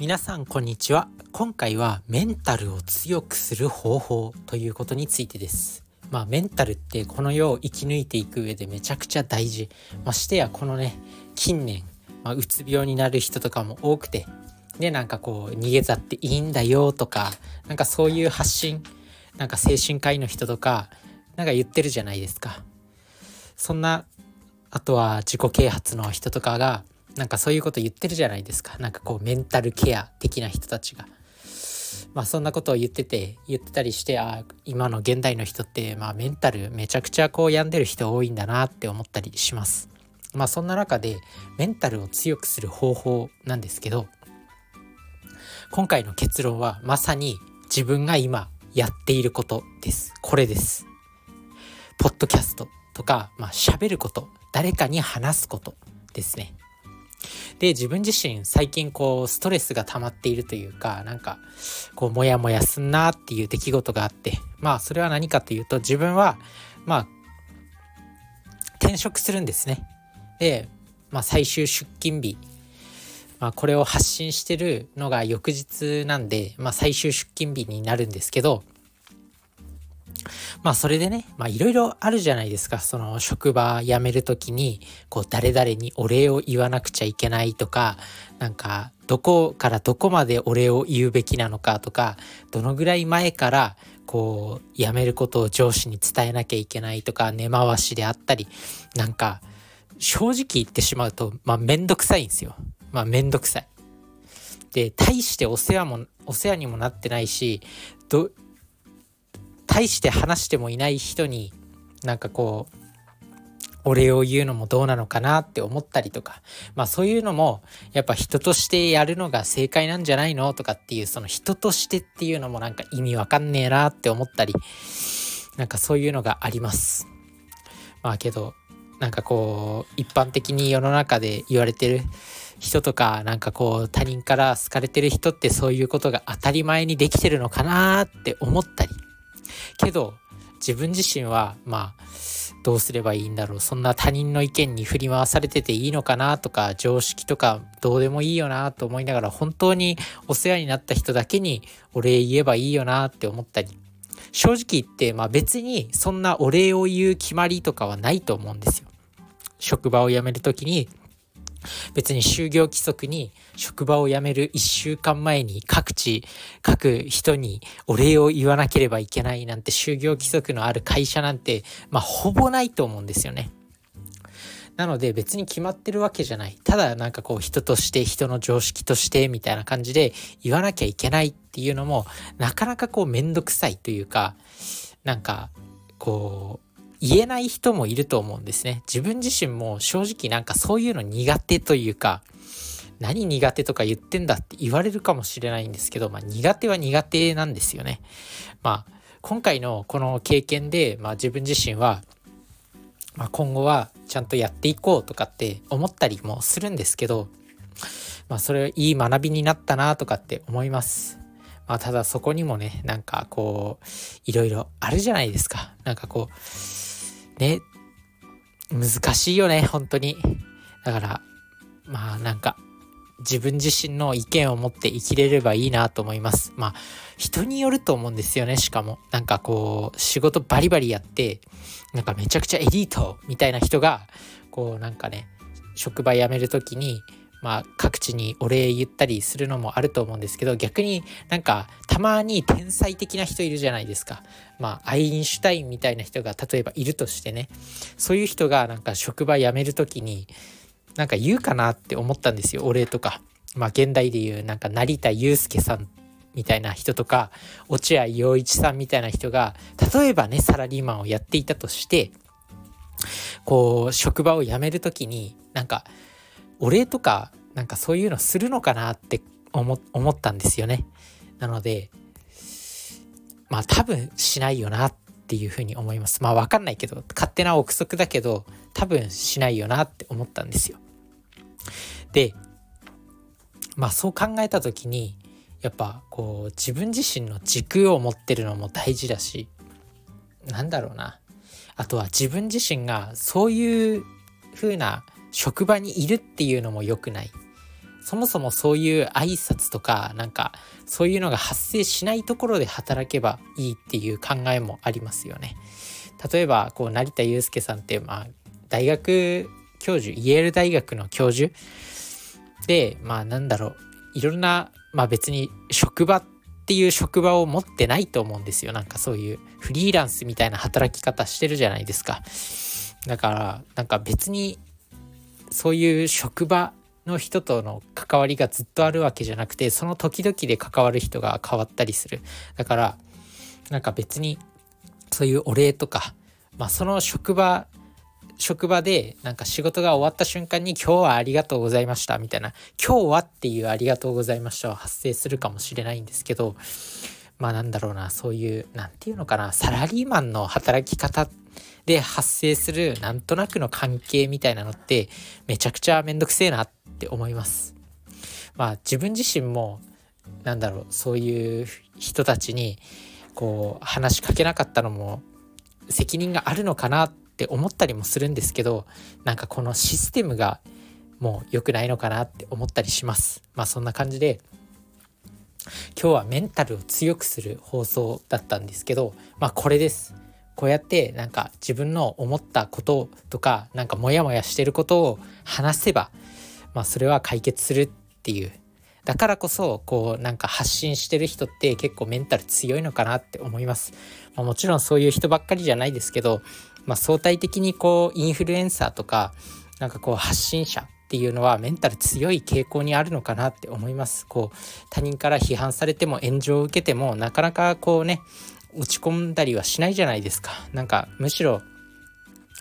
皆さんこんにちは。今回はメンタルを強くする方法ということについてです。まあメンタルってこの世を生き抜いていく上でめちゃくちゃ大事。ましてやこのね近年、まあ、うつ病になる人とかも多くてでなんかこう逃げざっていいんだよとかなんかそういう発信なんか精神科医の人とかなんか言ってるじゃないですか。そんなあとは自己啓発の人とかがなんかそういうこと言ってるじゃないですかなんかこうメンタルケア的な人たちが。まあそんなことを言ってて言ってたりしてああ今の現代の人ってまあメンタルめちゃくちゃこう病んでる人多いんだなって思ったりします。まあそんな中でメンタルを強くする方法なんですけど今回の結論はまさに自分が今やっていることです。これです。ポッドキャストとか、まあ喋ること、誰かに話すことですね。で、自分自身最近こうストレスが溜まっているというか、なんかこうモヤモヤすんなっていう出来事があって、まあそれは何かというと自分はまあ転職するんですね。で、まあ最終出勤日、まあこれを発信してるのが翌日なんで、まあ最終出勤日になるんですけど、まあそれでね、まあいろいろあるじゃないですか。その職場辞めるときに、こう誰々にお礼を言わなくちゃいけないとか、なんかどこからどこまでお礼を言うべきなのかとか、どのぐらい前からこう辞めることを上司に伝えなきゃいけないとか、根回しであったり、なんか正直言ってしまうと、まあめんどくさいんですよ。まあめんどくさい。で、大してお世話も、お世話にもなってないし、ど、大して話してもいない人になんかこうお礼を言うのもどうなのかなって思ったりとか、まあそういうのもやっぱ人としてやるのが正解なんじゃないのとかっていうその人としてっていうのもなんか意味わかんねえなって思ったり、なんかそういうのがあります。まあけど、なんかこう一般的に世の中で言われてる人とかなんかこう他人から好かれてる人ってそういうことが当たり前にできてるのかなって思ったりけど自分自身はまあどうすればいいんだろうそんな他人の意見に振り回されてていいのかなとか常識とかどうでもいいよなと思いながら本当にお世話になった人だけにお礼言えばいいよなって思ったり正直言ってまあ別にそんなお礼を言う決まりとかはないと思うんですよ。職場を辞める時に別に就業規則に職場を辞める1週間前に各地、各人にお礼を言わなければいけないなんて就業規則のある会社なんて、まあほぼないと思うんですよね。なので別に決まってるわけじゃない。ただなんかこう人として人の常識としてみたいな感じで言わなきゃいけないっていうのもなかなかこうめんどくさいというかなんかこう言えない人もいると思うんですね。自分自身も正直なんかそういうの苦手というか、何苦手とか言ってんだって言われるかもしれないんですけど、まあ苦手は苦手なんですよね。まあ今回のこの経験で、まあ自分自身は、まあ今後はちゃんとやっていこうとかって思ったりもするんですけど、まあそれはいい学びになったなとかって思います。まあただそこにもね、なんかこう、いろいろあるじゃないですか。なんかこう、ね、難しいよね、本当に。だから、まあなんか、自分自身の意見を持って生きれればいいなと思います。まあ、人によると思うんですよね、しかも。なんかこう、仕事バリバリやって、なんかめちゃくちゃエリートみたいな人が、こうなんかね、職場辞める時に、まあ、各地にお礼言ったりするのもあると思うんですけど逆になんかたまに天才的な人いるじゃないですか。まあアインシュタインみたいな人が例えばいるとしてねそういう人がなんか職場辞める時になんか言うかなって思ったんですよお礼とか。まあ現代でいうなんか成田悠介さんみたいな人とか落合陽一さんみたいな人が例えばねサラリーマンをやっていたとしてこう職場を辞める時になんかお礼とかなんかそういうのするのかなって思ったんですよね。なのでまあ多分しないよなっていうふうに思います。まあわかんないけど勝手な憶測だけど多分しないよなって思ったんですよ。でまあそう考えた時にやっぱこう自分自身の軸を持ってるのも大事だしなんだろうなあとは自分自身がそういう風な職場にいるっていうのも良くないそもそもそういう挨拶とかなんかそういうのが発生しないところで働けばいいっていう考えもありますよね。例えばこう成田悠介さんってまあ大学教授イェール大学の教授でまあなんだろういろんなまあ別に職場っていう職場を持ってないと思うんですよなんかそういうフリーランスみたいな働き方してるじゃないですかだからなんか別にそういう職場の人との関わりがずっとあるわけじゃなくてその時々で関わる人が変わったりする。だからなんか別にそういうお礼とか、まあ、その職場職場でなんか仕事が終わった瞬間に今日はありがとうございましたみたいな今日はっていうありがとうございましたは発生するかもしれないんですけどまあなんだろうなそういう何て言うのかなサラリーマンの働き方ってで発生するなんとなくの関係みたいなのってめちゃくちゃめんどくせえなって思います。まあ自分自身もなんだろうそういう人たちにこう話しかけなかったのも責任があるのかなって思ったりもするんですけどなんかこのシステムがもう良くないのかなって思ったりしますまあそんな感じで今日はメンタルを強くする放送だったんですけどまあこれですこうやってなんか自分の思ったこととかなんかモヤモヤしてることを話せばまあそれは解決するっていう。だからこそこうなんか発信してる人って結構メンタル強いのかなって思います、まあ、もちろんそういう人ばっかりじゃないですけど、まあ、相対的にこうインフルエンサーとかなんかこう発信者っていうのはメンタル強い傾向にあるのかなって思います。こう他人から批判されても炎上を受けてもなかなかこうね落ち込んだりはしないじゃないですか。なんかむしろ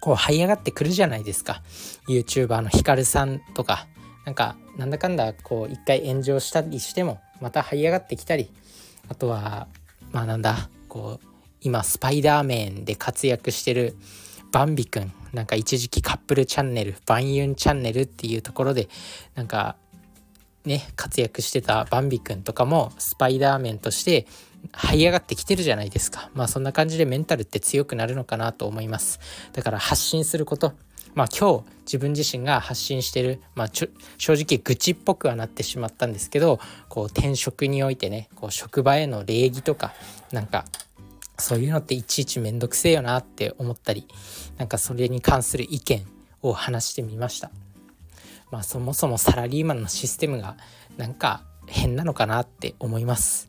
こう這い上がってくるじゃないですか。YouTuber のヒカルさんとか。なんかなんだかんだこう一回炎上したりしてもまた這い上がってきたり。あとはまあなんだこう今スパイダーメンで活躍してるバンビくんなんか一時期カップルチャンネルバンユンチャンネルっていうところでなんかね活躍してたバンビくんとかもスパイダーメンとして這い上がってきてるじゃないですかまあそんな感じでメンタルって強くなるのかなと思いますだから発信することまあ今日自分自身が発信してる、まあ、正直愚痴っぽくはなってしまったんですけどこう転職においてねこう職場への礼儀とかなんかそういうのっていちいちめんどくせえよなって思ったりなんかそれに関する意見を話してみました。まあそもそもサラリーマンのシステムがなんか変なのかなって思います。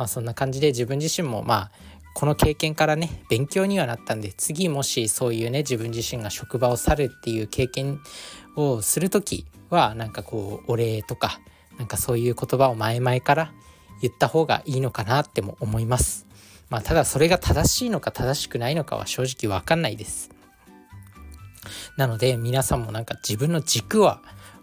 まあそんな感じで自分自身もまあこの経験からね勉強にはなったんで次もしそういうね自分自身が職場を去るっていう経験をする時はなんかこうお礼とかなんかそういう言葉を前々から言った方がいいのかなっても思います。まあただそれが正しいのか正しくないのかは正直わかんないです。なので皆さんもなんか自分の軸は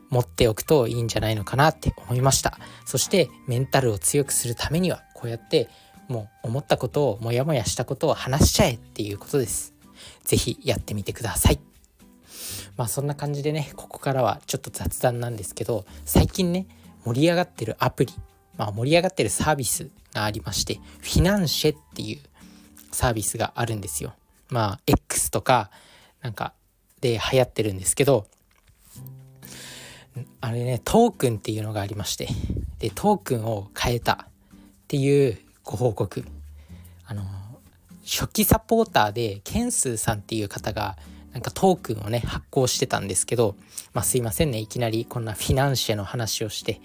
持っておくといいんじゃないのかなって思いました。そしてメンタルを強くするためにはこうやってもう思ったことをモヤモヤしたことを話しちゃえっていうことです。是非やってみてください。まあそんな感じでねここからはちょっと雑談なんですけど最近ね盛り上がってるアプリ、まあ、盛り上がってるサービスがありましてフィナンシェっていうサービスがあるんですよ。まあ X とかなんかで流行ってるんですけどあれねトークンっていうのがありましてでトークンを変えたっていうご報告あの初期サポーターでケンスーさんっていう方がなんかトークンをね発行してたんですけど、まあ、すいませんねいきなりこんなフィナンシェの話をして、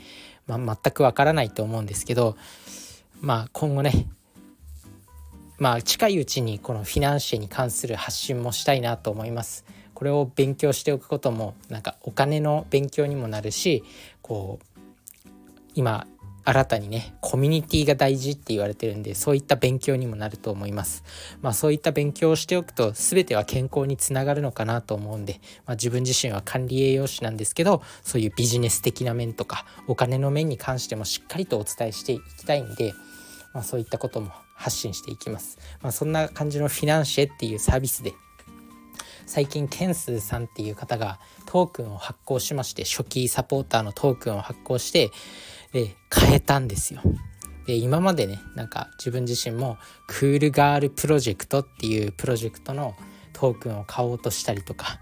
まあ、全くわからないと思うんですけどまあ今後ねまあ近いうちにこのフィナンシェに関する発信もしたいなと思います。これを勉強しておくこともなんかお金の勉強にもなるしこう今新たにねコミュニティが大事って言われてるんでそういった勉強にもなると思います。まあそういった勉強をしておくと全ては健康につながるのかなと思うんで、まあ、自分自身は管理栄養士なんですけどそういうビジネス的な面とかお金の面に関してもしっかりとお伝えしていきたいんで、まあ、そういったことも発信していきます、まあ、そんな感じのフィナンシェっていうサービスで最近ケンスーさんっていう方がトークンを発行しまして初期サポーターのトークンを発行してで変えたんですよ。で今までねなんか自分自身もクールガールプロジェクトっていうプロジェクトのトークンを買おうとしたりとか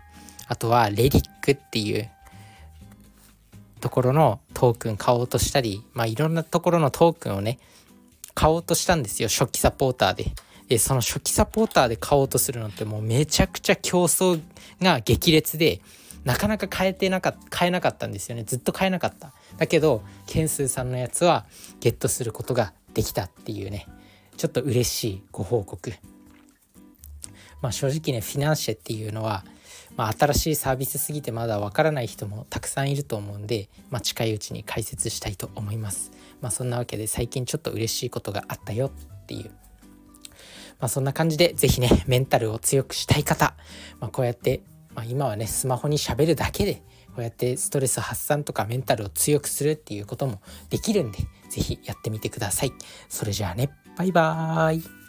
あとはレリックっていうところのトークン買おうとしたり、まあ、いろんなところのトークンをね買おうとしたんですよ初期サポーターで。でその初期サポーターで買おうとするのってもうめちゃくちゃ競争が激烈でなかなか買えてなかった買えなかったんですよね。ずっと買えなかった。だけどケンスーさんのやつはゲットすることができたっていうね。ちょっと嬉しいご報告。まあ正直ねフィナンシェっていうのはまあ、新しいサービスすぎてまだわからない人もたくさんいると思うんで、まあ、近いうちに解説したいと思います。まあ、そんなわけで最近ちょっと嬉しいことがあったよっていう。まあ、そんな感じで是非ねメンタルを強くしたい方、まあ、こうやって、まあ、今はねスマホにしゃべるだけでこうやってストレス発散とかメンタルを強くするっていうこともできるんで是非やってみてください。それじゃあねバイバーイ